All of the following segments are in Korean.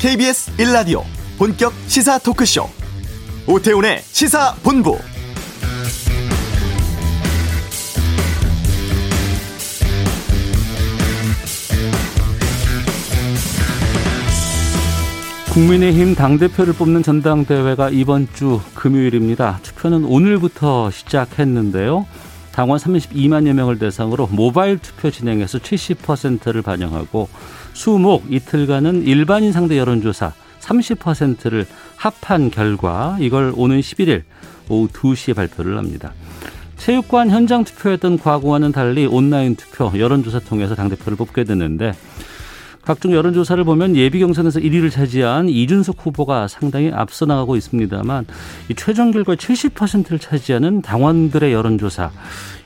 KBS 1라디오 본격 시사 토크쇼 오태훈의 시사본부 국민의힘 당대표를 뽑는 전당대회가 이번 주 금요일입니다. 투표는 오늘부터 시작했는데요. 당원 32만여 명을 대상으로 모바일 투표 진행해서 70%를 반영하고 수목 이틀간은 일반인 상대 여론조사 30%를 합한 결과 이걸 오는 11일 오후 2시에 발표를 합니다. 체육관 현장 투표했던 과거와는 달리 온라인 투표 여론조사 통해서 당대표를 뽑게 되는데 각종 여론조사를 보면 예비 경선에서 1위를 차지한 이준석 후보가 상당히 앞서 나가고 있습니다만 이 최종 결과 70%를 차지하는 당원들의 여론조사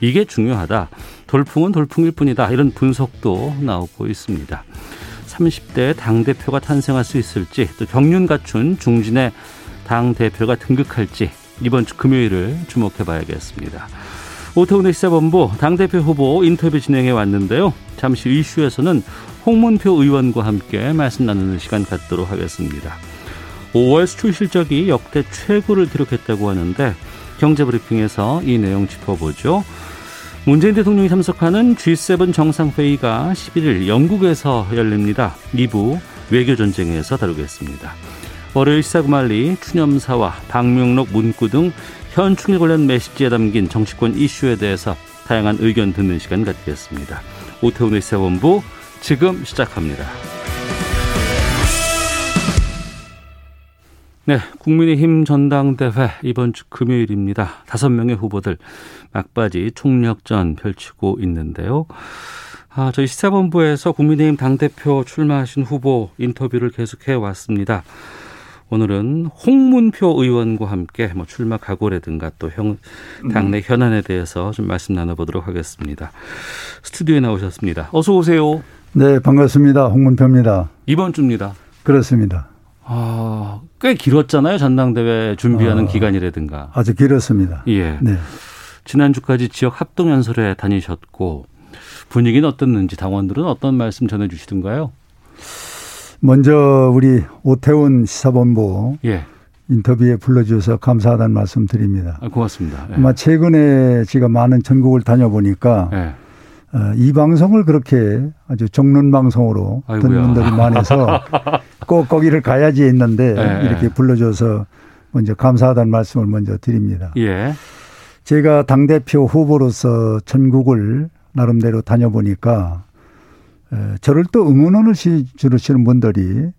이게 중요하다. 돌풍은 돌풍일 뿐이다. 이런 분석도 나오고 있습니다. 30대 당 대표가 탄생할 수 있을지 또 경륜 갖춘 중진의 당 대표가 등극할지 이번 주 금요일을 주목해 봐야겠습니다. 오태훈의 시사본부 당대표 후보 인터뷰 진행해 왔는데요. 잠시 이슈에서는 홍문표 의원과 함께 말씀 나누는 시간 갖도록 하겠습니다. 5월 수출 실적이 역대 최고를 기록했다고 하는데 경제브리핑에서 이 내용 짚어보죠. 문재인 대통령이 참석하는 G7 정상회의가 11일 영국에서 열립니다. 2부 외교 전쟁에서 다루겠습니다. 월요일 시사구말리 추념사와 방명록 문구 등 현 충일 관련 메시지에 담긴 정치권 이슈에 대해서 다양한 의견 듣는 시간 갖겠습니다. 오태훈의 시사본부 지금 시작합니다. 네, 국민의힘 전당대회 이번 주 금요일입니다. 다섯 명의 후보들 막바지 총력전 펼치고 있는데요. 아, 저희 시사본부에서 국민의힘 당대표 출마하신 후보 인터뷰를 계속해 왔습니다. 오늘은 홍문표 의원과 함께 뭐 출마 각오라든가 또 형, 당내 현안에 대해서 좀 말씀 나눠보도록 하겠습니다. 스튜디오에 나오셨습니다. 어서 오세요. 네, 반갑습니다. 홍문표입니다. 이번 주입니다. 그렇습니다. 아, 꽤 길었잖아요. 전당대회 준비하는 아, 기간이라든가. 아주 길었습니다. 예. 네. 지난주까지 지역 합동연설에 다니셨고 분위기는 어떻는지 당원들은 어떤 말씀 전해 주시던가요? 먼저 우리 오태훈 시사본부 예. 인터뷰에 불러주셔서 감사하다는 말씀 드립니다. 아, 고맙습니다. 예. 아마 최근에 제가 많은 전국을 다녀보니까 예. 어, 이 방송을 그렇게 아주 정론 방송으로 아이고야. 듣는 분들이 많아서 꼭 거기를 가야지 했는데 예. 이렇게 불러줘서 먼저 감사하다는 말씀을 먼저 드립니다. 예. 제가 당대표 후보로서 전국을 나름대로 다녀보니까 저를 또 응원을 주시는 분들이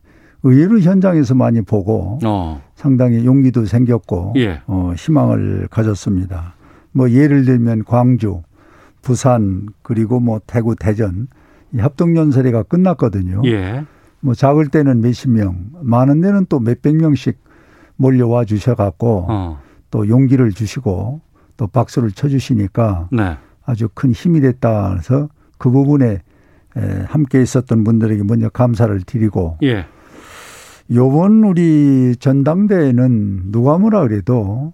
의외로 현장에서 많이 보고 어. 상당히 용기도 생겼고 예. 어, 희망을 가졌습니다. 뭐 예를 들면 광주, 부산 그리고 뭐 대구 대전 이 합동연설회가 끝났거든요. 예. 뭐 작을 때는 몇십 명, 많은 데는 또 몇백 명씩 몰려와 주셔갖고 어. 또 용기를 주시고 또 박수를 쳐주시니까 네. 아주 큰 힘이 됐다 해서 그 부분에 함께 있었던 분들에게 먼저 감사를 드리고 예. 요번 우리 전당대회는 누가 뭐라 그래도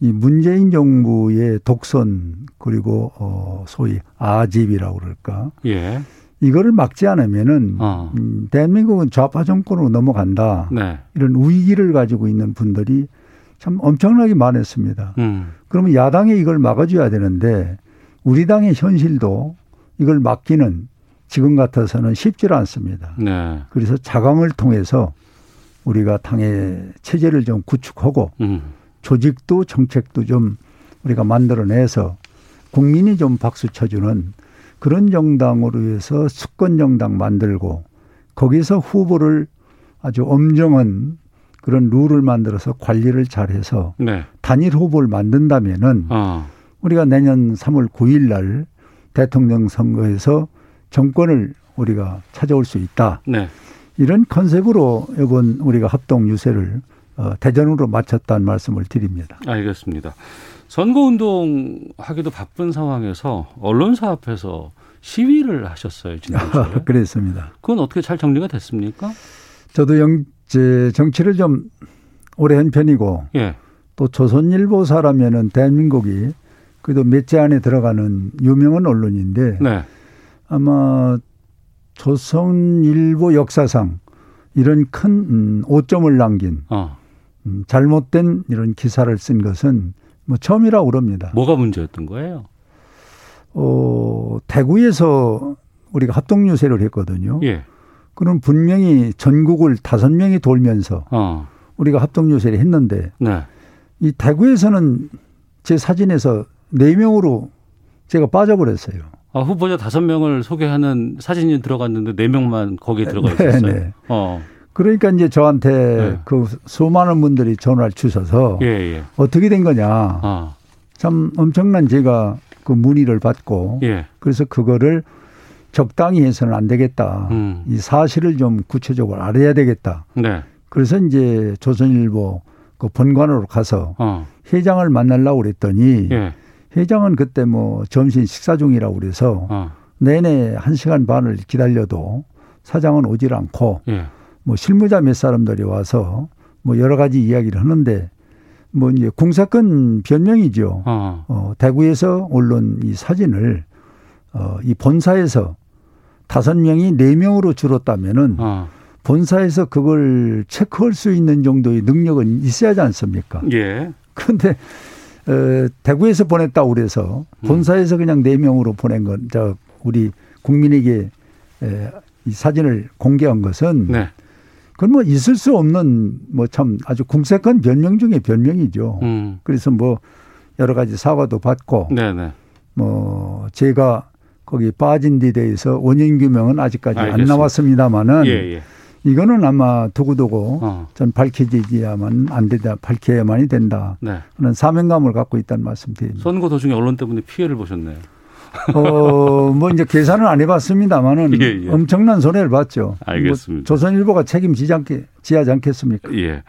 이 문재인 정부의 독선 그리고 어 소위 아집이라고 그럴까? 예. 이거를 막지 않으면은 어. 음, 대한민국은 좌파 정권으로 넘어간다. 네. 이런 위기를 가지고 있는 분들이 참 엄청나게 많았습니다. 음. 그러면 야당이 이걸 막아줘야 되는데 우리 당의 현실도 이걸 막기는 지금 같아서는 쉽지 않습니다. 네. 그래서 자강을 통해서 우리가 당의 체제를 좀 구축하고 음. 조직도 정책도 좀 우리가 만들어내서 국민이 좀 박수 쳐주는 그런 정당으로 해서 수권 정당 만들고 거기서 후보를 아주 엄정한 그런 룰을 만들어서 관리를 잘해서 네. 단일 후보를 만든다면은 어. 우리가 내년 3월 9일 날 대통령 선거에서 정권을 우리가 찾아올 수 있다. 네. 이런 컨셉으로 이번 우리가 합동 유세를 어, 대전으로 마쳤다는 말씀을 드립니다. 알겠습니다. 선거 운동 하기도 바쁜 상황에서 언론사 앞에서 시위를 하셨어요, 지난주에. 그랬습니다. 그건 어떻게 잘 정리가 됐습니까? 저도 영, 제 정치를 좀 오래 한 편이고 예. 또 조선일보사라면은 대한민국이 그래도 몇째 안에 들어가는 유명한 언론인데 네. 아마 조선일보 역사상 이런 큰 음, 오점을 남긴 어. 음, 잘못된 이런 기사를 쓴 것은 뭐 처음이라고 그럽니다. 뭐가 문제였던 거예요? 어, 대구에서 우리가 합동 유세를 했거든요. 예. 그럼 분명히 전국을 다섯 명이 돌면서 어. 우리가 합동 유세를 했는데 네. 이 대구에서는 제 사진에서 네 명으로 제가 빠져버렸어요. 아, 후보자 다섯 명을 소개하는 사진이 들어갔는데 네 명만 거기에 들어가 네, 있었어요. 네, 네. 어. 그러니까 이제 저한테 네. 그 수많은 분들이 전화를 주셔서 예, 예. 어떻게 된 거냐. 아. 참 엄청난 제가 그 문의를 받고 예. 그래서 그거를 적당히 해서는 안 되겠다. 음. 이 사실을 좀 구체적으로 알아야 되겠다. 네. 그래서 이제 조선일보 그 본관으로 가서 어. 회장을 만나려고 그랬더니 예. 회장은 그때 뭐 점심 식사 중이라고 그래서 어. 내내 한 시간 반을 기다려도 사장은 오질 않고 예. 뭐 실무자 몇 사람들이 와서 뭐 여러 가지 이야기를 하는데 뭐 이제 공사권 변명이죠. 어. 어 대구에서 올린 이 사진을 어, 이 본사에서 다섯 명이 네 명으로 줄었다면은 어. 본사에서 그걸 체크할 수 있는 정도의 능력은 있어야 하지 않습니까? 예. 그런데 어, 대구에서 보냈다고 그래서 본사에서 그냥 네 명으로 보낸 건, 저, 우리 국민에게 에, 이 사진을 공개한 것은 네. 그건 뭐 있을 수 없는 뭐 참 아주 궁색한 변명 중에 변명이죠. 음. 그래서 뭐 여러 가지 사과도 받고 네네. 네. 뭐 제가 거기 빠진 데 대해서 원인 규명은 아직까지 알겠습니다. 안 나왔습니다만은 예, 예. 이거는 아마 두고두고 어. 전 밝혀지야만 안 된다, 밝혀야만이 된다. 네. 그런 사명감을 갖고 있다는 말씀드립니다. 선거 도중에 언론 때문에 피해를 보셨네요. 어, 뭐 이제 계산을 안 해봤습니다만은 예, 예. 엄청난 손해를 봤죠. 뭐 알겠습니다. 뭐 조선일보가 책임지지 않게, 지하지 않겠습니까? 예.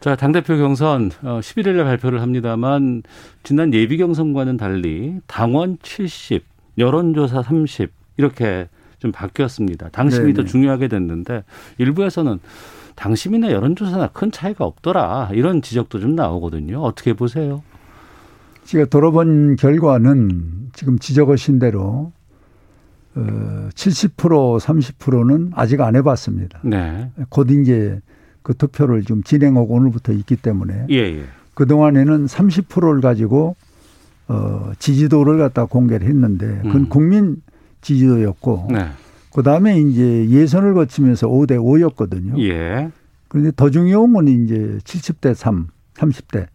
자, 당대표 경선 11일에 어, 발표를 합니다만 지난 예비 경선과는 달리 당원 70, 여론조사 30 이렇게 좀 바뀌었습니다. 당심이 네네. 더 중요하게 됐는데 일부에서는 당심이나 여론조사나 큰 차이가 없더라 이런 지적도 좀 나오거든요. 어떻게 보세요? 제가 돌아본 결과는 지금 지적하신 대로 어, 70% 30%는 아직 안 해봤습니다. 네. 곧 이제 그 투표를 좀 진행하고 오늘부터 있기 때문에 예, 예. 그 동안에는 30%를 가지고 어, 지지도를 갖다 공개를 했는데 그건 음. 국민 지지도였고 네. 그다음에 이제 예선을 거치면서 5대 5였거든요. 예. 그런데 더 중요한 건 이제 70대 3, 30대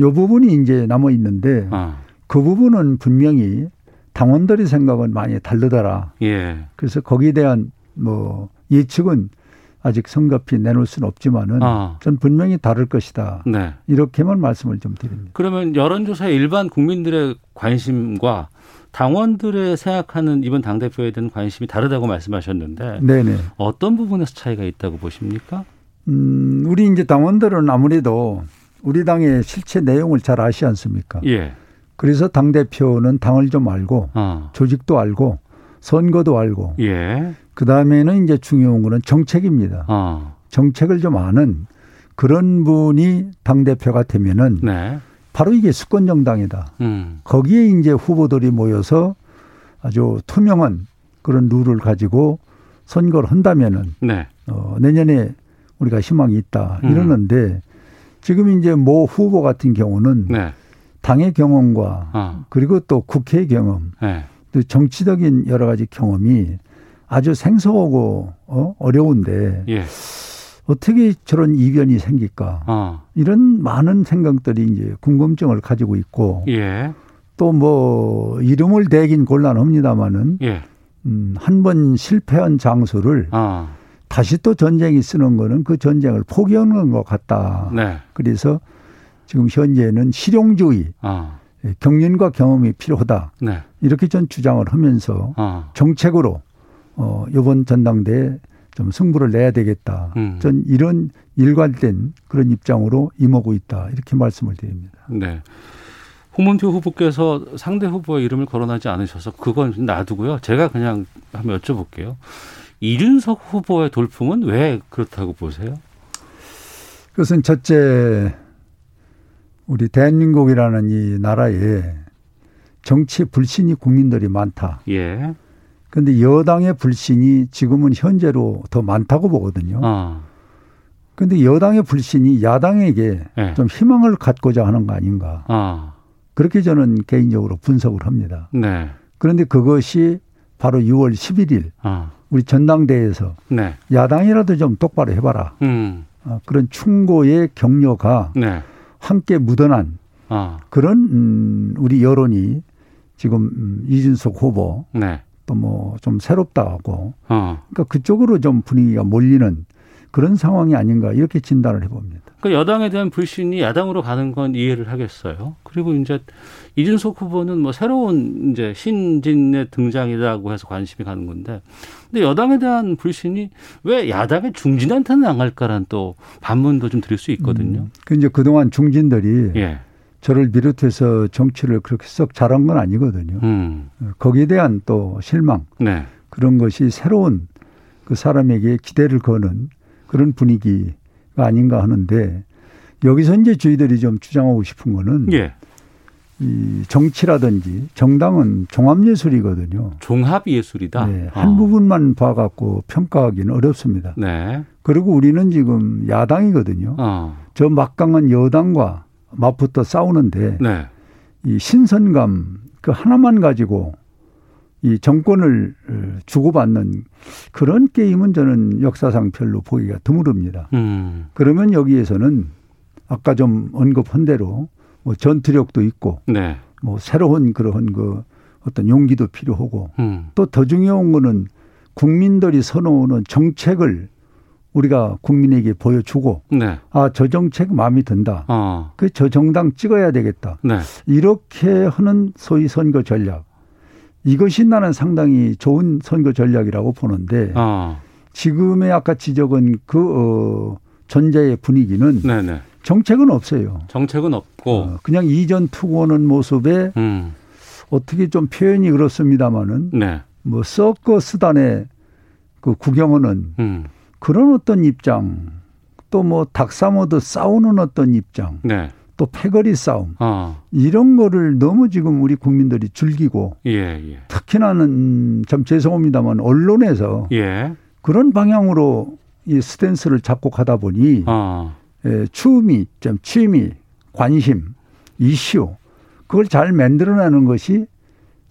요 부분이 이제 남아 있는데 아. 그 부분은 분명히 당원들의 생각은 많이 다르더라. 예. 그래서 거기에 대한 뭐 예측은 아직 성급히 내놓을 수는 없지만은 아. 전 분명히 다를 것이다. 네. 이렇게만 말씀을 좀 드립니다. 그러면 여론조사 일반 국민들의 관심과 당원들의 생각하는 이번 당 대표에 대한 관심이 다르다고 말씀하셨는데 네네. 어떤 부분에서 차이가 있다고 보십니까? 음, 우리 이제 당원들은 아무래도 우리 당의 실체 내용을 잘 아시 않습니까? 예. 그래서 당 대표는 당을 좀 알고 어. 조직도 알고 선거도 알고 예. 그 다음에는 이제 중요한 거는 정책입니다. 어. 정책을 좀 아는 그런 분이 당 대표가 되면은 네. 바로 이게 수권 정당이다. 음. 거기에 이제 후보들이 모여서 아주 투명한 그런 룰을 가지고 선거를 한다면은 네. 어, 내년에 우리가 희망이 있다 음. 이러는데 지금 이제 모 후보 같은 경우는 네. 당의 경험과 어. 그리고 또 국회 경험 네. 또 정치적인 여러 가지 경험이 아주 생소하고 어, 어려운데 예. 어떻게 저런 이변이 생길까 어. 이런 많은 생각들이 이제 궁금증을 가지고 있고 예. 또뭐 이름을 대긴 곤란합니다마는 예. 음, 한 번 실패한 장소를 어. 다시 또 전쟁이 쓰는 거는 그 전쟁을 포기하는 것 같다. 네. 그래서 지금 현재는 실용주의, 어. 경륜과 경험이 필요하다. 네. 이렇게 전 주장을 하면서 어. 정책으로 어, 이번 전당대에 좀 승부를 내야 되겠다. 음. 전 이런 일관된 그런 입장으로 임하고 있다. 이렇게 말씀을 드립니다. 네. 홍문표 후보께서 상대 후보의 이름을 거론하지 않으셔서 그건 놔두고요. 제가 그냥 한번 여쭤볼게요. 이준석 후보의 돌풍은 왜 그렇다고 보세요? 그것은 첫째 우리 대한민국이라는 이 나라에 정치 불신이 국민들이 많다. 예. 그런데 여당의 불신이 지금은 현재로 더 많다고 보거든요. 어. 근데 여당의 불신이 야당에게 네. 좀 희망을 갖고자 하는 거 아닌가. 어. 그렇게 저는 개인적으로 분석을 합니다. 네. 그런데 그것이 바로 6월 11일 어. 우리 전당대회에서 네. 야당이라도 좀 똑바로 해봐라. 음. 어, 그런 충고의 격려가 네. 함께 묻어난 어. 그런 음, 우리 여론이 지금 음, 이준석 후보 네. 또 뭐 좀 새롭다고 어. 그러니까 그쪽으로 좀 분위기가 몰리는 그런 상황이 아닌가 이렇게 진단을 해봅니다. 그 여당에 대한 불신이 야당으로 가는 건 이해를 하겠어요. 그리고 이제 이준석 후보는 뭐 새로운 이제 신진의 등장이라고 해서 관심이 가는 건데, 근데 여당에 대한 불신이 왜 야당의 중진한테는 안 갈까라는 또 반문도 좀 드릴 수 있거든요. 음, 그 이제 그동안 중진들이 예. 저를 비롯해서 정치를 그렇게 썩 잘한 건 아니거든요. 음. 거기에 대한 또 실망 네. 그런 것이 새로운 그 사람에게 기대를 거는 그런 분위기가 아닌가 하는데 여기서 이제 저희들이 좀 주장하고 싶은 거는 예. 이 정치라든지 정당은 종합예술이거든요. 종합예술이다. 네, 한 어. 부분만 봐갖고 평가하기는 어렵습니다. 네. 그리고 우리는 지금 야당이거든요. 어. 저 막강한 여당과 맞붙어 싸우는데 네. 이 신선감 그 하나만 가지고 이 정권을 어, 주고받는 그런 게임은 저는 역사상 별로 보기가 드무릅니다. 음. 그러면 여기에서는 아까 좀 언급한 대로 뭐 전투력도 있고 네. 뭐 새로운 그런 그 어떤 용기도 필요하고 음. 또더 중요한 거는 국민들이 선호하는 정책을 우리가 국민에게 보여주고 네. 아저 정책 마음에 든다. 어. 그저 정당 찍어야 되겠다. 네. 이렇게 하는 소위 선거 전략 이것이 나는 상당히 좋은 선거 전략이라고 보는데 어. 지금의 아까 지적은 그 어, 전제의 분위기는 네네. 정책은 없어요. 정책은 없고 어, 그냥 이전 투고하는 모습에 음. 어떻게 좀 표현이 그렇습니다마는 네. 뭐 수단의 그 구경하는 음. 그런 어떤 입장 또 뭐 닭사모도 싸우는 어떤 입장 네. 또 패거리 싸움 어. 이런 거를 너무 지금 우리 국민들이 즐기고 예, 예. 특히나는 참 죄송합니다만 언론에서 예. 그런 방향으로 이 스탠스를 가다 보니 어. 예, 추미, 좀 취미, 관심, 이슈 그걸 잘 만들어내는 것이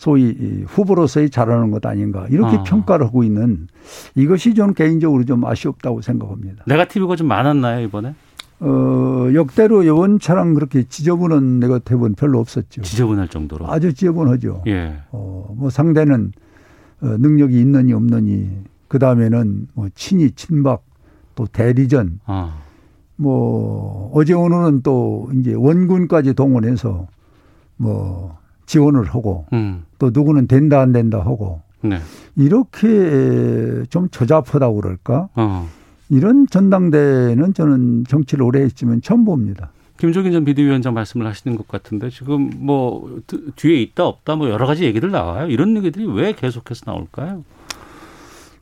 소위 후보로서의 잘하는 것 아닌가 이렇게 어. 평가를 하고 있는 이것이 저는 개인적으로 좀 아쉬웠다고 생각합니다. 네가티브가 좀 많았나요 이번에? 어, 역대로 여원차랑 그렇게 지저분한 네거티브는 별로 없었죠. 지저분할 정도로. 아주 지저분하죠. 예. 어, 뭐 상대는 어, 능력이 있느니 없느니 그 다음에는 뭐 친이 친박 또 대리전 아. 뭐 어제 오늘은 또 이제 원군까지 동원해서 뭐 지원을 하고 음. 또 누구는 된다 안 된다 하고 네. 이렇게 좀 조잡하다고 그럴까? 어. 이런 전당대회는 저는 정치를 오래 했지만 처음 봅니다. 김종인 전 비대위원장 말씀을 하시는 것 같은데 지금 뭐 뒤에 있다 없다 뭐 여러 가지 얘기들 나와요. 이런 얘기들이 왜 계속해서 나올까요?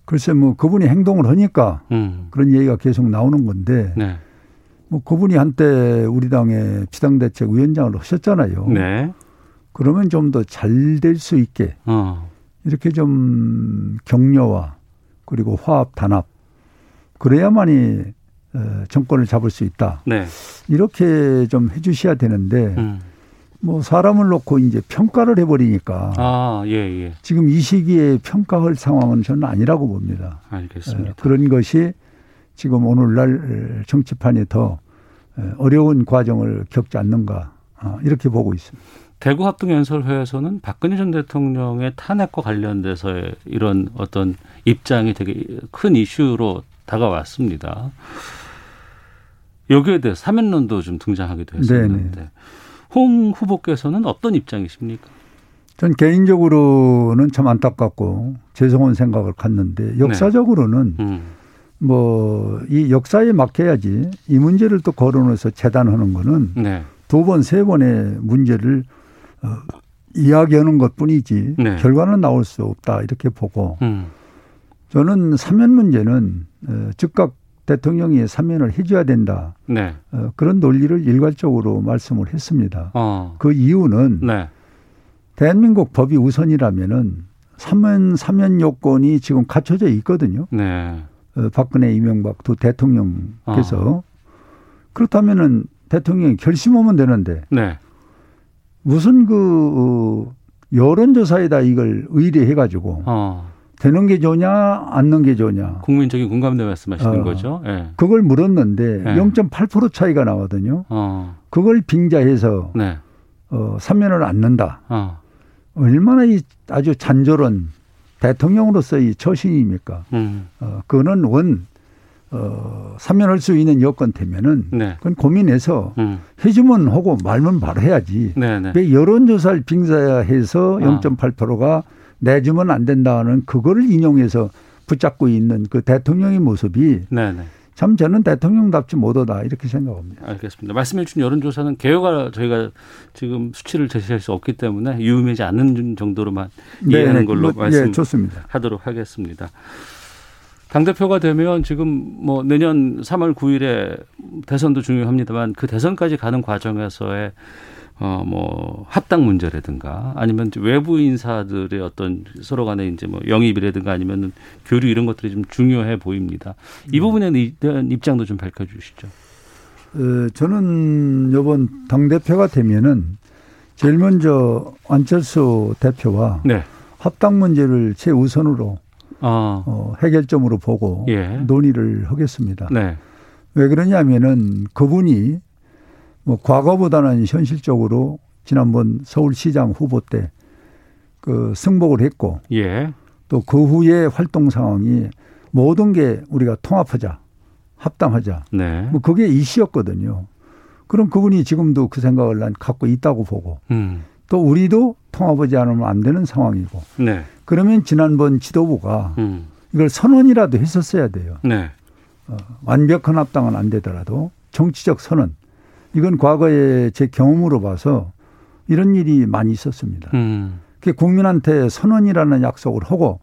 글쎄 뭐 그분이 행동을 하니까 음. 그런 얘기가 계속 나오는 건데 네. 뭐 그분이 한때 우리 당의 비당대책 위원장을 하셨잖아요. 네. 그러면 좀 더 잘 될 수 있게 어. 이렇게 좀 격려와 그리고 화합 단합 그래야만이 어, 정권을 잡을 수 있다. 네. 이렇게 좀 해주셔야 되는데 음. 뭐 사람을 놓고 이제 평가를 해버리니까 아, 예, 예. 지금 이 시기에 평가할 상황은 저는 아니라고 봅니다. 알겠습니다. 어, 그런 것이 지금 오늘날 정치판이 더 어, 어려운 과정을 겪지 않는가 이렇게 보고 있습니다. 대구 합동연설회에서는 박근혜 전 대통령의 탄핵과 관련돼서의 이런 어떤 입장이 되게 큰 이슈로 다가왔습니다. 여기에 대해 사면론도 좀 등장하기도 했었는데 네네. 홍 후보께서는 어떤 입장이십니까? 전 개인적으로는 참 안타깝고 죄송한 생각을 갖는데 역사적으로는 네. 음. 뭐이 역사에 맡겨야지 이 문제를 또 거론해서 재단하는 거는 네. 두 번, 세 번의 문제를 어, 이야기하는 것 뿐이지 네. 결과는 나올 수 없다 이렇게 보고 음. 저는 사면 문제는 어, 즉각 대통령이 사면을 해줘야 된다. 네. 어, 그런 논리를 일괄적으로 말씀을 했습니다. 어. 그 이유는 네. 대한민국 법이 우선이라면은 사면 사면 요건이 지금 갖춰져 있거든요. 네. 어, 박근혜 이명박 두 대통령께서 어. 그렇다면은 대통령이 결심하면 되는데 네. 무슨 그 어, 여론조사에다 이걸 의뢰해 가지고 어. 되는 게 좋냐 않는 게 좋냐 국민적인 공감대 말씀하시는 어. 거죠. 네. 그걸 물었는데 네. 0.8% 차이가 나거든요. 어. 그걸 빙자해서 네. 어, 사면을 안는다. 어. 얼마나 이 아주 잔절한 대통령으로서의 처신입니까? 음. 어, 그거는 원 어, 사면할 수 있는 여건 되면은 네. 그건 고민해서 음. 해주면 하고 말면 바로 해야지. 네, 네. 왜 여론조사를 빙자해서 아. 0.8%가 내주면 안 된다는 그거를 인용해서 붙잡고 있는 그 대통령의 모습이 네네. 네. 참 저는 대통령답지 못하다 이렇게 생각합니다. 알겠습니다. 말씀해 주신 여론조사는 개요가 저희가 지금 수치를 제시할 수 없기 때문에 유의미지 않는 정도로만 네, 이해하는 걸로 뭐, 예, 말씀하도록 하겠습니다. 당 대표가 되면 지금 뭐 내년 3월 9일에 대선도 중요합니다만 그 대선까지 가는 과정에서의 어, 뭐, 합당 문제라든가 아니면 외부 인사들의 어떤 서로 간에 이제 뭐 영입이라든가 아니면 교류 이런 것들이 좀 중요해 보입니다. 이 음. 부분에 대한 입장도 좀 밝혀 주시죠. 어, 저는 이번 당대표가 되면은 제일 먼저 안철수 대표와 네. 합당 문제를 최우선으로 아. 어, 해결점으로 보고 예. 논의를 하겠습니다. 네. 왜 그러냐면은 그분이 뭐 과거보다는 현실적으로 지난번 서울시장 후보 때 그 승복을 했고 예. 또그 후에 활동 상황이 모든 게 우리가 통합하자 합당하자 네. 뭐 그게 이시였거든요. 그럼 그분이 지금도 그 생각을 난 갖고 있다고 보고 음. 또 우리도 통합하지 않으면 안 되는 상황이고 네. 그러면 지난번 지도부가 음. 이걸 선언이라도 했었어야 돼요. 네. 어, 완벽한 합당은 안 되더라도 정치적 선언 이건 과거에 제 경험으로 봐서 이런 일이 많이 있었습니다. 음. 그 국민한테 선언이라는 약속을 하고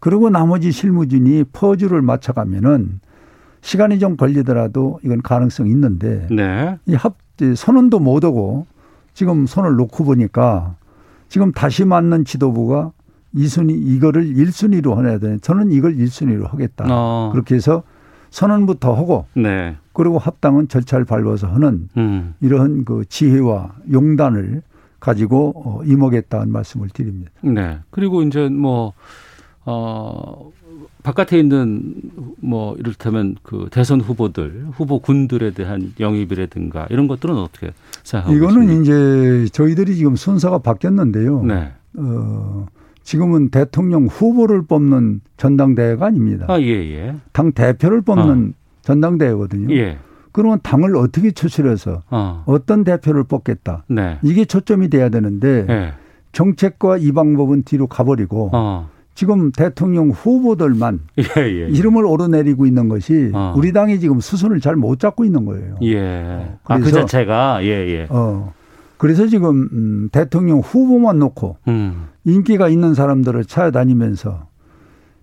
그리고 나머지 실무진이 퍼즐을 맞춰가면은 시간이 좀 걸리더라도 이건 가능성이 있는데 네. 이 합 선언도 못 하고 지금 손을 놓고 보니까 지금 다시 맞는 지도부가 이순위 이거를 일순위로 해야 되는 저는 이걸 일순위로 하겠다. 어. 그렇게 해서 선언부터 하고 네. 그리고 합당은 절차를 밟아서 하는 음. 이러한 그 지혜와 용단을 가지고 어, 임하겠다는 말씀을 드립니다. 네. 그리고 이제 뭐, 어, 바깥에 있는 뭐 이를테면 그 대선 후보들, 후보 군들에 대한 영입이라든가 이런 것들은 어떻게 생각하고 이거는 계십니까? 이제 저희들이 지금 순서가 바뀌었는데요. 네. 어, 지금은 대통령 후보를 뽑는 전당대회가 아닙니다. 아, 예, 예. 당 대표를 뽑는 어. 전당대회거든요. 예. 그러면 당을 어떻게 추출해서 어. 떤 대표를 뽑겠다. 네. 이게 초점이 돼야 되는데 예. 정책과 이 방법은 뒤로 가버리고 어. 지금 대통령 후보들만 예, 예, 예. 이름을 오르내리고 있는 것이 어. 우리 당이 지금 수순을 잘 못 잡고 있는 거예요. 예. 아, 그 자체가 예, 예. 어. 그래서 지금 음, 대통령 후보만 놓고 음. 인기가 있는 사람들을 찾아다니면서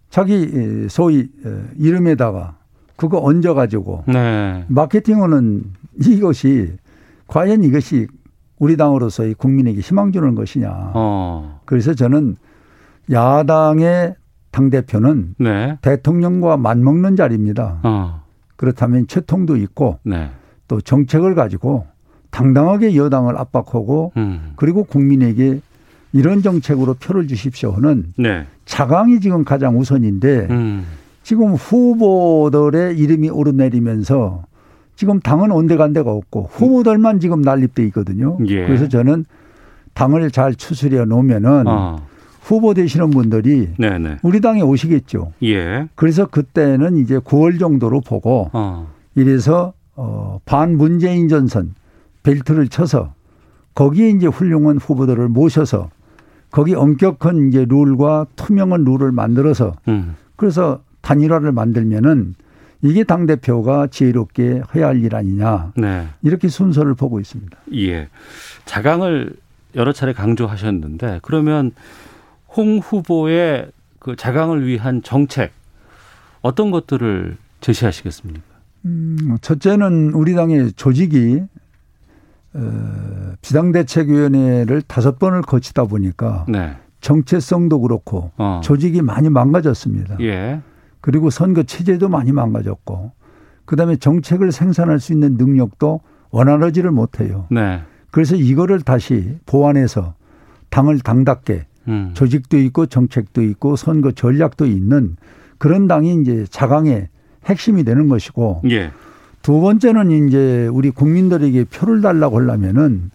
자기 소위 이름에다가 그거 얹어가지고 네. 마케팅하는 이것이 과연 이것이 우리 당으로서의 국민에게 희망 주는 것이냐. 어. 그래서 저는 야당의 당 대표는 네. 대통령과 맞먹는 자리입니다. 어. 그렇다면 채통도 있고 네. 또 정책을 가지고 당당하게 여당을 압박하고 음. 그리고 국민에게 이런 정책으로 표를 주십시오 하는 네. 자강이 지금 가장 우선인데 음. 지금 후보들의 이름이 오르내리면서 지금 당은 온데간데가 없고 후보들만 지금 난립돼 있거든요. 예. 그래서 저는 당을 잘 추스려 놓으면은 어. 후보 되시는 분들이 네네. 네. 우리 당에 오시겠죠. 예. 그래서 그때는 이제 9월 정도로 보고 어. 이래서 어, 반문재인 전선 벨트를 쳐서 거기에 이제 훌륭한 후보들을 모셔서 거기 엄격한 이제 룰과 투명한 룰을 만들어서 음. 그래서 단일화를 만들면은 이게 당 대표가 지혜롭게 해야 할 일 아니냐 네. 이렇게 순서를 보고 있습니다. 예, 자강을 여러 차례 강조하셨는데 그러면 홍 후보의 그 자강을 위한 정책 어떤 것들을 제시하시겠습니까? 음, 첫째는 우리 당의 조직이 어, 비상대책위원회를 다섯 번을 거치다 보니까 네. 정체성도 그렇고 어. 조직이 많이 망가졌습니다. 예. 그리고 선거 체제도 많이 망가졌고 그다음에 정책을 생산할 수 있는 능력도 원활하지를 못해요. 네. 그래서 이거를 다시 보완해서 당을 당답게 음. 조직도 있고 정책도 있고 선거 전략도 있는 그런 당이 이제 자강의 핵심이 되는 것이고 예. 두 번째는 이제 우리 국민들에게 표를 달라고 하려면은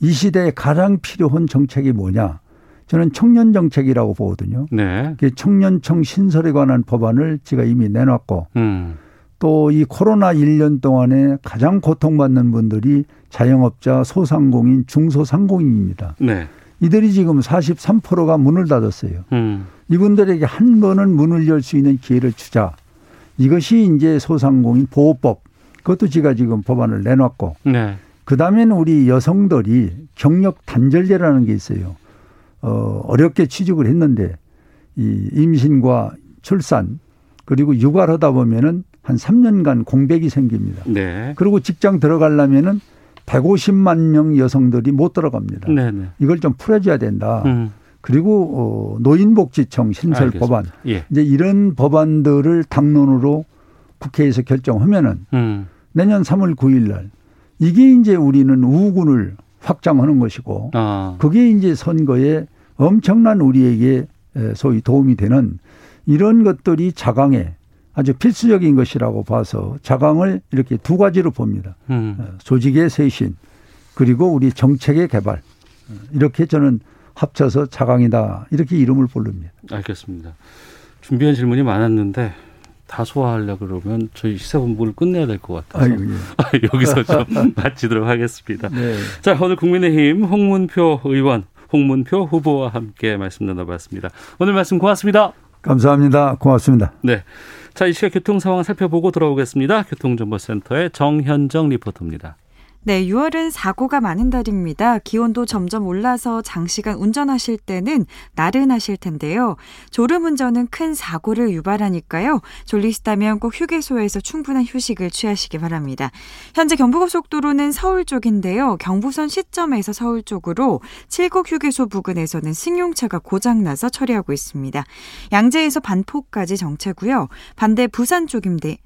이 시대에 가장 필요한 정책이 뭐냐? 저는 청년 정책이라고 보거든요. 네. 청년청 신설에 관한 법안을 제가 이미 내놨고 음. 또이 코로나 1년 동안에 가장 고통받는 분들이 자영업자, 소상공인, 중소상공인입니다. 네. 이들이 지금 43%가 문을 닫았어요. 음. 이분들에게 한 번은 문을 열 수 있는 기회를 주자. 이것이 이제 소상공인 보호법. 그것도 제가 지금 법안을 내놨고. 네. 그 다음에는 우리 여성들이 경력 단절제라는 게 있어요. 어, 어렵게 취직을 했는데 이 임신과 출산 그리고 육아를 하다 보면은 한 3년간 공백이 생깁니다. 네. 그리고 직장 들어가려면은 150만 명 여성들이 못 들어갑니다. 네네. 네. 이걸 좀 풀어줘야 된다. 음. 그리고 어, 노인복지청 신설 알겠습니다. 법안 예. 이제 이런 법안들을 당론으로 국회에서 결정하면은 음. 내년 3월 9일 날 이게 이제 우리는 우군을 확장하는 것이고 아. 그게 이제 선거에 엄청난 우리에게 소위 도움이 되는 이런 것들이 자강에 아주 필수적인 것이라고 봐서 자강을 이렇게 두 가지로 봅니다. 음. 어, 조직의 쇄신 그리고 우리 정책의 개발 이렇게 저는 합쳐서 자강이다 이렇게 이름을 부릅니다. 알겠습니다. 준비한 질문이 많았는데 다 소화하려 그러면 저희 시사본부를 끝내야 될 것 같아서 아유, 예. 여기서 좀 마치도록 하겠습니다. 네. 자 오늘 국민의힘 홍문표 의원, 홍문표 후보와 함께 말씀 나눠봤습니다. 오늘 말씀 고맙습니다. 감사합니다. 고맙습니다. 네. 자, 이 시각 교통 상황 살펴보고 돌아오겠습니다. 교통정보센터의 정현정 리포터입니다. 네, 6월은 사고가 많은 달입니다. 기온도 점점 올라서 장시간 운전하실 때는 나른하실 텐데요. 졸음 운전은 큰 사고를 유발하니까요. 졸리시다면 꼭 휴게소에서 충분한 휴식을 취하시기 바랍니다. 현재 경부고속도로는 서울 쪽인데요. 경부선 시점에서 서울 쪽으로 칠곡 휴게소 부근에서는 승용차가 고장나서 처리하고 있습니다. 양재에서 반포까지 정체고요. 반대 부산 쪽인데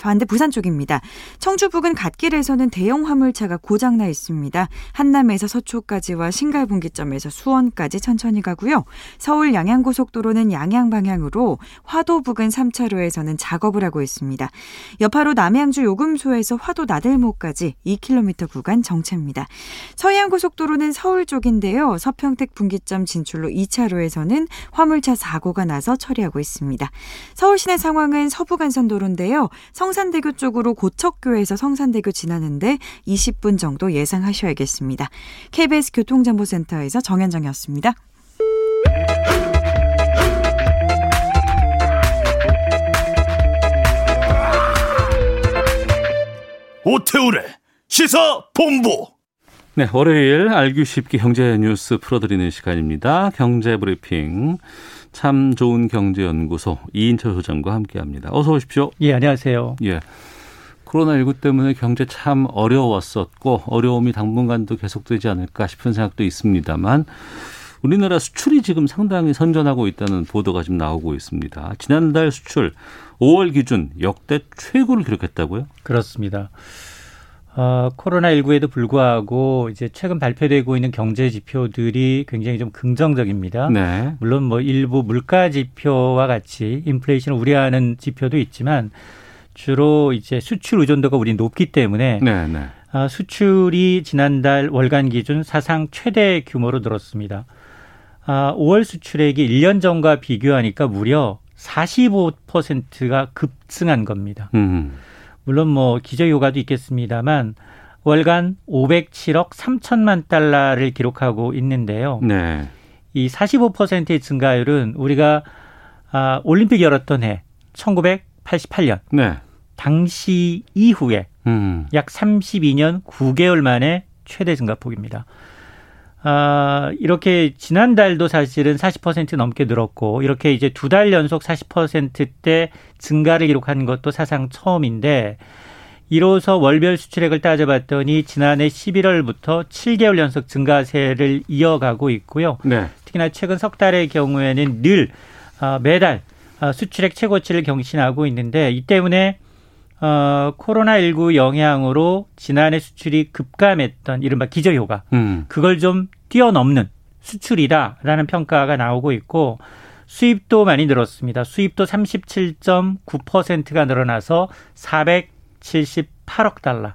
반대 부산 쪽입니다. 청주 부근 갓길에서는 대형 화물차가 고장나 있습니다. 한남에서 서초까지와 신갈분기점에서 수원까지 천천히 가고요. 서울 양양고속도로는 양양 방향으로 화도 부근 3차로에서는 작업을 하고 있습니다. 여파로 남양주 요금소에서 화도 나들목까지 2km 구간 정체입니다. 서해안고속도로는 서울 쪽인데요. 서평택 분기점 진출로 2차로에서는 화물차 사고가 나서 처리하고 있습니다. 서울 시내 상황은 서부간선도로인데요. 성 성산대교 쪽으로 고척교에서 성산대교 지나는데 20분 정도 예상하셔야겠습니다. KBS 교통정보센터에서 정현정이었습니다. 오태우래 시사 본부. 네, 월요일 알기 쉽게 경제 뉴스 풀어드리는 시간입니다. 경제 브리핑. 참 좋은 경제연구소 이인철 소장과 함께합니다. 어서 오십시오. 예, 안녕하세요. 예. 코로나19 때문에 경제 참 어려웠었고 어려움이 당분간도 계속되지 않을까 싶은 생각도 있습니다만 우리나라 수출이 지금 상당히 선전하고 있다는 보도가 지금 나오고 있습니다. 지난달 수출 5월 기준 역대 최고를 기록했다고요? 그렇습니다. 어, 코로나19에도 불구하고 이제 최근 발표되고 있는 경제 지표들이 굉장히 좀 긍정적입니다. 네. 물론 뭐 일부 물가 지표와 같이 인플레이션을 우려하는 지표도 있지만 주로 이제 수출 의존도가 우리 높기 때문에 네, 네. 아, 수출이 지난달 월간 기준 사상 최대 규모로 늘었습니다. 아, 5월 수출액이 1년 전과 비교하니까 무려 45%가 급승한 겁니다. 음. 물론 뭐 기저 효과도 있겠습니다만 월간 507억 3천만 달러를 기록하고 있는데요. 네. 이 45%의 증가율은 우리가 아, 올림픽 열었던 해 1988년 네. 당시 이후에 음. 약 32년 9개월 만에 최대 증가폭입니다. 아, 이렇게 지난달도 사실은 40% 넘게 늘었고 이렇게 이제 두 달 연속 40%대 증가를 기록한 것도 사상 처음인데 이로써 월별 수출액을 따져봤더니 지난해 11월부터 7개월 연속 증가세를 이어가고 있고요. 네. 특히나 최근 석 달의 경우에는 늘 어, 매달 어, 수출액 최고치를 경신하고 있는데 이 때문에 어, 코로나19 영향으로 지난해 수출이 급감했던 이른바 기저효과, 음. 그걸 좀 뛰어넘는 수출이다라는 평가가 나오고 있고, 수입도 많이 늘었습니다. 수입도 37.9%가 늘어나서 478억 달러.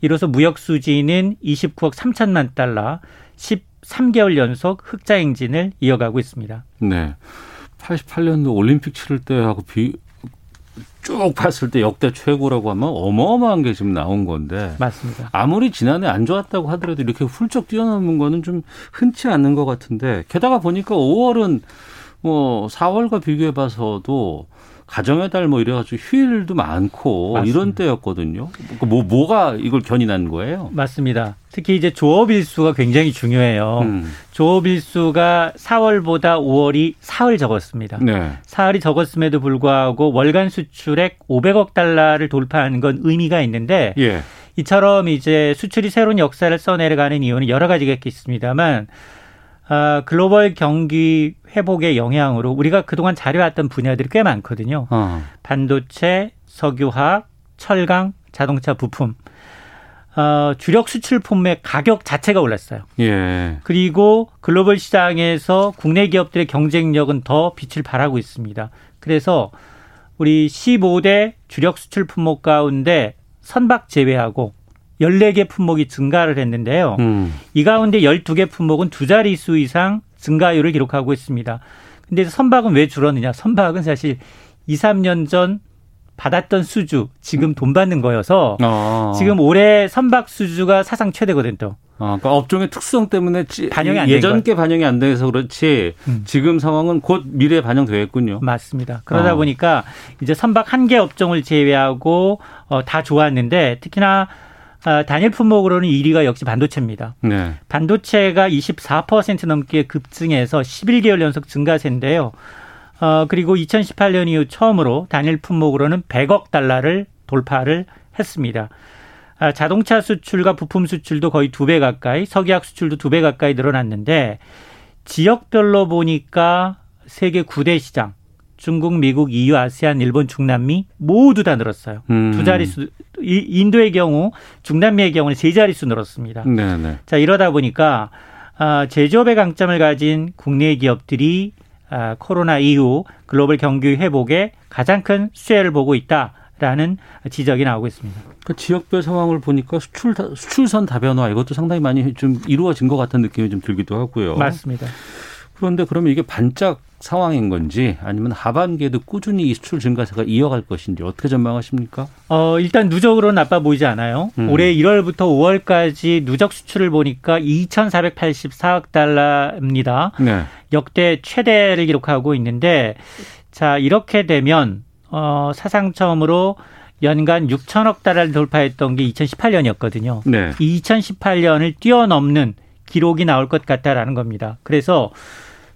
이로써 무역 수지는 29억 3천만 달러, 13개월 연속 흑자 행진을 이어가고 있습니다. 네. 88년도 올림픽 치를 때하고 비, 쭉 봤을 때 역대 최고라고 하면 어마어마한 게 지금 나온 건데. 맞습니다. 아무리 지난해 안 좋았다고 하더라도 이렇게 훌쩍 뛰어넘는 거는 좀 흔치 않는 것 같은데 게다가 보니까 5월은 뭐 4월과 비교해 봐서도 가정의 달 뭐 이래가지고 휴일도 많고 맞습니다. 이런 때였거든요. 뭐 뭐가 이걸 견인한 거예요? 맞습니다. 특히 이제 조업 일수가 굉장히 중요해요. 음. 조업 일수가 4월보다 5월이 사흘 적었습니다. 네. 사흘이 적었음에도 불구하고 월간 수출액 500억 달러를 돌파하는 건 의미가 있는데 예. 이처럼 이제 수출이 새로운 역사를 써내려가는 이유는 여러 가지가 있겠습니다만 아, 글로벌 경기 회복의 영향으로 우리가 그동안 잘해왔던 분야들이 꽤 많거든요. 어. 반도체, 석유화학, 철강, 자동차 부품. 어, 주력 수출 품의 가격 자체가 올랐어요. 예. 그리고 글로벌 시장에서 국내 기업들의 경쟁력은 더 빛을 발하고 있습니다. 그래서 우리 15대 주력 수출 품목 가운데 선박 제외하고 14개 품목이 증가를 했는데요. 음. 이 가운데 12개 품목은 두 자릿수 이상 증가율을 기록하고 있습니다. 근데 선박은 왜 줄었느냐? 선박은 사실 2, 3년 전 받았던 수주 지금 돈 받는 거여서 어. 지금 올해 선박 수주가 사상 최대거든요. 또. 아, 그러니까 업종의 특성 때문에 반영이 안 예전 게 반영이 안 돼서 그렇지 음. 지금 상황은 곧 미래에 반영되겠군요. 맞습니다. 그러다 어. 보니까 이제 선박 한 개 업종을 제외하고 어, 다 좋았는데 특히나 아, 단일 품목으로는 1위가 역시 반도체입니다. 네. 반도체가 24% 넘게 급증해서 11개월 연속 증가세인데요. 어, 그리고 2018년 이후 처음으로 단일 품목으로는 100억 달러를 돌파를 했습니다. 아, 자동차 수출과 부품 수출도 거의 두 배 가까이, 석유학 수출도 두 배 가까이 늘어났는데 지역별로 보니까 세계 9대 시장, 중국, 미국, EU, 아세안, 일본, 중남미 모두 다 늘었어요. 음. 두 자릿수. 인도의 경우, 중남미의 경우는 세 자릿수 늘었습니다. 네네. 네. 자 이러다 보니까 아, 제조업의 강점을 가진 국내 기업들이 아, 코로나 이후 글로벌 경기 회복에 가장 큰 수혜를 보고 있다. 라는 지적이 나오고 있습니다. 그 지역별 상황을 보니까 수출 수출선 다변화 이것도 상당히 많이 좀 이루어진 것 같은 느낌이 좀 들기도 하고요. 맞습니다. 그런데 그러면 이게 반짝 상황인 건지 아니면 하반기에도 꾸준히 이 수출 증가세가 이어갈 것인지 어떻게 전망하십니까? 어, 일단 누적으로 나빠 보이지 않아요. 음. 올해 1월부터 5월까지 누적 수출을 보니까 2,484억 달러입니다. 네. 역대 최대를 기록하고 있는데 자, 이렇게 되면 어, 사상 처음으로 연간 6천억 달러를 돌파했던 게 2018년이었거든요. 네. 이 2018년을 뛰어넘는 기록이 나올 것 같다라는 겁니다. 그래서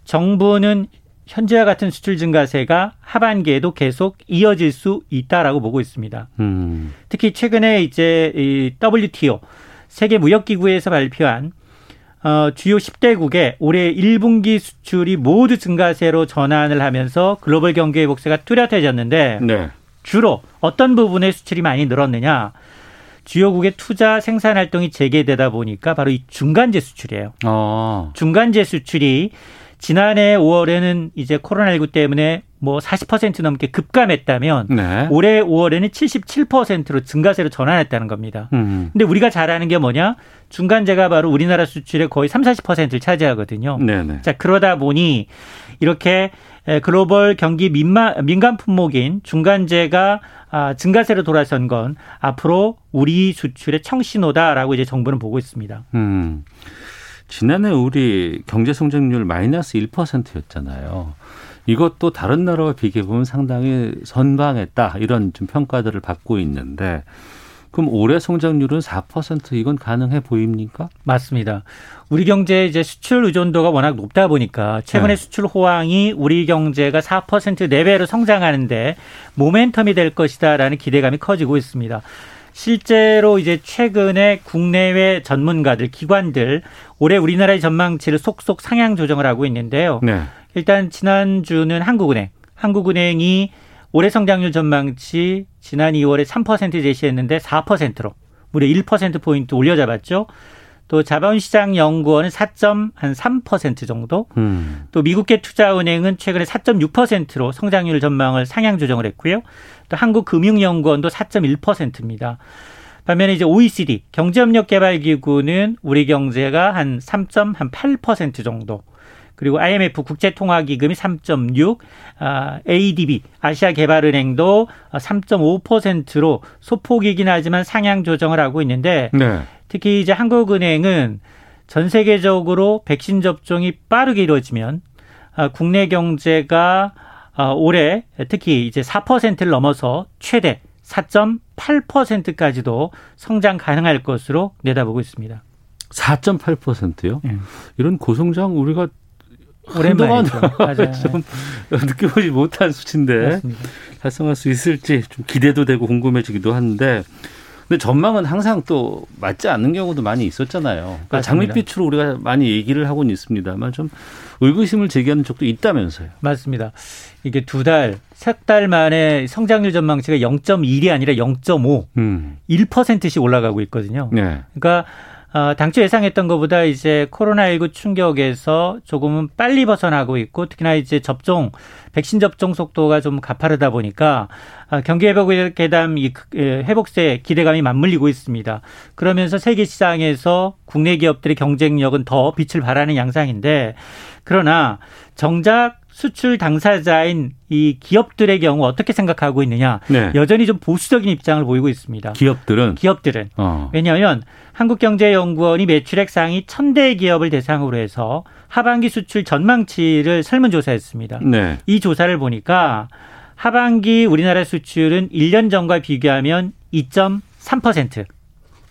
정부는 현재와 같은 수출 증가세가 하반기에도 계속 이어질 수 있다라고 보고 있습니다. 음. 특히 최근에 이제 이 WTO 세계 무역 기구에서 발표한 어, 주요 10대국의 올해 1분기 수출이 모두 증가세로 전환을 하면서 글로벌 경기 회복세가 뚜렷해졌는데 네. 주로 어떤 부분의 수출이 많이 늘었느냐? 주요국의 투자 생산 활동이 재개되다 보니까 바로 이 중간재 수출이에요. 어. 중간재 수출이 지난해 5월에는 이제 코로나19 때문에 뭐 40% 넘게 급감했다면 네. 올해 5월에는 77%로 증가세로 전환했다는 겁니다. 음. 근데 우리가 잘 아는 게 뭐냐? 중간재가 바로 우리나라 수출의 거의 3, 40%를 차지하거든요. 네네. 자, 그러다 보니 이렇게 글로벌 경기 민마, 민간 품목인 중간재가 아, 증가세로 돌아선 건 앞으로 우리 수출의 청신호다라고 이제 정부는 보고 있습니다. 음. 지난해 우리 경제 성장률 마이너스 1%였잖아요. 이것도 다른 나라와 비교해 보면 상당히 선방했다 이런 좀 평가들을 받고 있는데 그럼 올해 성장률은 4% 이건 가능해 보입니까? 맞습니다. 우리 경제 이제 수출 의존도가 워낙 높다 보니까 최근에 네. 수출 호황이 우리 경제가 4% 내외로 성장하는데 모멘텀이 될 것이다라는 기대감이 커지고 있습니다. 실제로 이제 최근에 국내외 전문가들, 기관들 올해 우리나라의 전망치를 속속 상향 조정을 하고 있는데요. 네. 일단 지난주는 한국은행, 한국은행이 올해 성장률 전망치 지난 2월에 3% 제시했는데 4%로 무려 1% 포인트 올려잡았죠. 또 자본시장 연구원은 4.3% 정도. 음. 또 미국계 투자은행은 최근에 4.6%로 성장률 전망을 상향 조정을 했고요. 또 한국금융연구원도 4.1%입니다. 반면에 이제 OECD 경제협력개발기구는 우리 경제가 한 3.8% 정도. 그리고 IMF 국제통화기금이 3.6, 아, ADB 아시아개발은행도 3.5%로 소폭이긴 하지만 상향 조정을 하고 있는데 네. 특히 이제 한국은행은 전 세계적으로 백신 접종이 빠르게 이루어지면 아, 국내 경제가 아, 올해 특히 이제 4%를 넘어서 최대 4.8%까지도 성장 가능할 것으로 내다보고 있습니다. 4.8%요? 네. 이런 고성장 우리가 오랜만에 좀 느껴보지 못한 수치인데 맞습니다. 달성할 수 있을지 좀 기대도 되고 궁금해지기도 하는데 근데 전망은 항상 또 맞지 않는 경우도 많이 있었잖아요. 그러니까 장밋빛으로 우리가 많이 얘기를 하고는 있습니다만 좀 의구심을 제기하는 쪽도 있다면서요. 맞습니다. 이게 두 달, 세 달 만에 성장률 전망치가 0.1이 아니라 0.5, 음. 1%씩 올라가고 있거든요. 네. 그러니까 어, 당초 예상했던 것보다 이제 코로나19 충격에서 조금은 빨리 벗어나고 있고 특히나 이제 접종 백신 접종 속도가 좀 가파르다 보니까 아, 경기 회복의 계담 이 예, 회복세 기대감이 맞물리고 있습니다. 그러면서 세계 시장에서 국내 기업들의 경쟁력은 더 빛을 발하는 양상인데 그러나 정작 수출 당사자인 이 기업들의 경우 어떻게 생각하고 있느냐 네. 여전히 좀 보수적인 입장을 보이고 있습니다. 기업들은 기업들은 어. 왜냐하면 한국경제연구원이 매출액 상위 천대 기업을 대상으로 해서 하반기 수출 전망치를 설문조사했습니다. 네. 이 조사를 보니까 하반기 우리나라 수출은 1년 전과 비교하면 2.3%.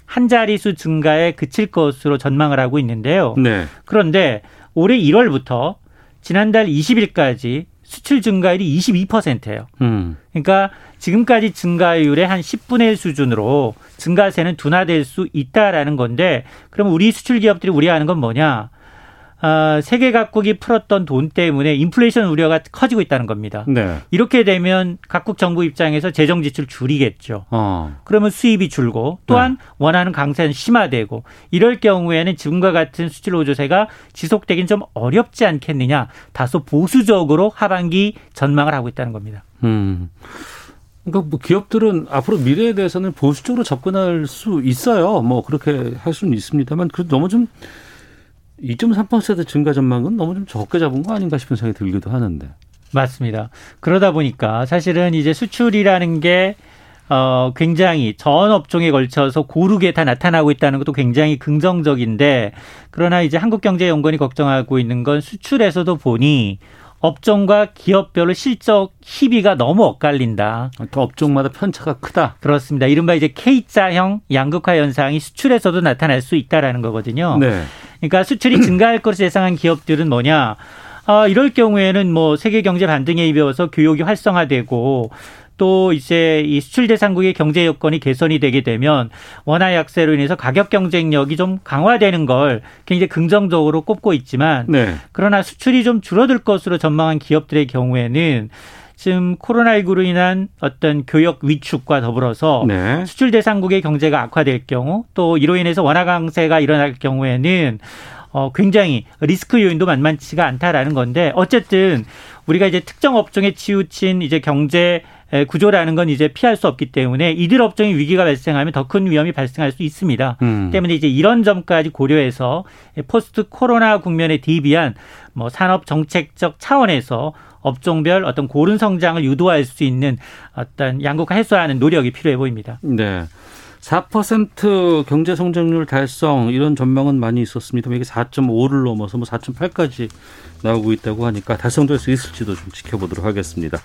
한 자리수 증가에 그칠 것으로 전망을 하고 있는데요. 네. 그런데 올해 1월부터 지난달 20일까지 수출 증가율이 22%예요. 음. 그러니까 지금까지 증가율의 한 10분의 1 수준으로 증가세는 둔화될 수 있다라는 건데 그럼 우리 수출 기업들이 우려하는 건 뭐냐? 아, 세계 각국이 풀었던 돈 때문에 인플레이션 우려가 커지고 있다는 겁니다. 네. 이렇게 되면 각국 정부 입장에서 재정 지출 줄이겠죠. 어. 그러면 수입이 줄고 또한 네. 원하는 강세는 심화되고 이럴 경우에는 지금과 같은 수출 노조세가 지속되긴 좀 어렵지 않겠느냐. 다소 보수적으로 하반기 전망을 하고 있다는 겁니다. 음. 그러니까 뭐 기업들은 앞으로 미래에 대해서는 보수적으로 접근할 수 있어요. 뭐 그렇게 할 수는 있습니다만 그래도 너무 좀 2.3% 증가 전망은 너무 좀 적게 잡은 거 아닌가 싶은 생각이 들기도 하는데. 맞습니다. 그러다 보니까 사실은 이제 수출이라는 게 어, 굉장히 전 업종에 걸쳐서 고르게 다 나타나고 있다는 것도 굉장히 긍정적인데 그러나 이제 한국경제연구원이 걱정하고 있는 건 수출에서도 보니 업종과 기업별로 실적 희비가 너무 엇갈린다. 그 업종마다 편차가 크다. 그렇습니다. 이른바 이제 K자형 양극화 현상이 수출에서도 나타날 수 있다라는 거거든요. 네. 그러니까 수출이 증가할 것을 예상한 기업들은 뭐냐? 아, 이럴 경우에는 뭐 세계 경제 반등에 입어서 교육이 활성화되고 또 이제 이 수출 대상국의 경제 여건이 개선이 되게 되면 원화 약세로 인해서 가격 경쟁력이 좀 강화되는 걸 굉장히 긍정적으로 꼽고 있지만 네. 그러나 수출이 좀 줄어들 것으로 전망한 기업들의 경우에는 지금 코로나19로 인한 어떤 교역 위축과 더불어서 네. 수출 대상국의 경제가 악화될 경우 또 이로 인해서 원화 강세가 일어날 경우에는 어, 굉장히 리스크 요인도 만만치가 않다라는 건데 어쨌든 우리가 이제 특정 업종에 치우친 이제 경제 구조라는 건 이제 피할 수 없기 때문에 이들 업종이 위기가 발생하면 더 큰 위험이 발생할 수 있습니다. 음. 때문에 이제 이런 점까지 고려해서 포스트 코로나 국면에 대비한 뭐 산업 정책적 차원에서 업종별 어떤 고른 성장을 유도할 수 있는 어떤 양극화 해소하는 노력이 필요해 보입니다. 네. 4% 경제 성장률 달성 이런 전망은 많이 있었습니다. 이게 4.5를 넘어서 뭐 4.8까지 나오고 있다고 하니까 달성될 수 있을지도 좀 지켜보도록 하겠습니다.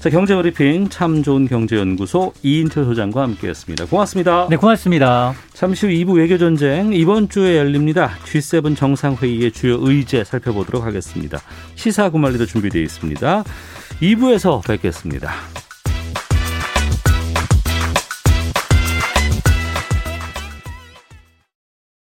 자, 경제 브리핑 참 좋은 경제연구소 이인철 소장과 함께했습니다. 고맙습니다. 네, 고맙습니다. 잠시 후 2부 외교 전쟁 이번 주에 열립니다. G7 정상 회의의 주요 의제 살펴보도록 하겠습니다. 시사 구말리도 준비되어 있습니다. 2부에서 뵙겠습니다.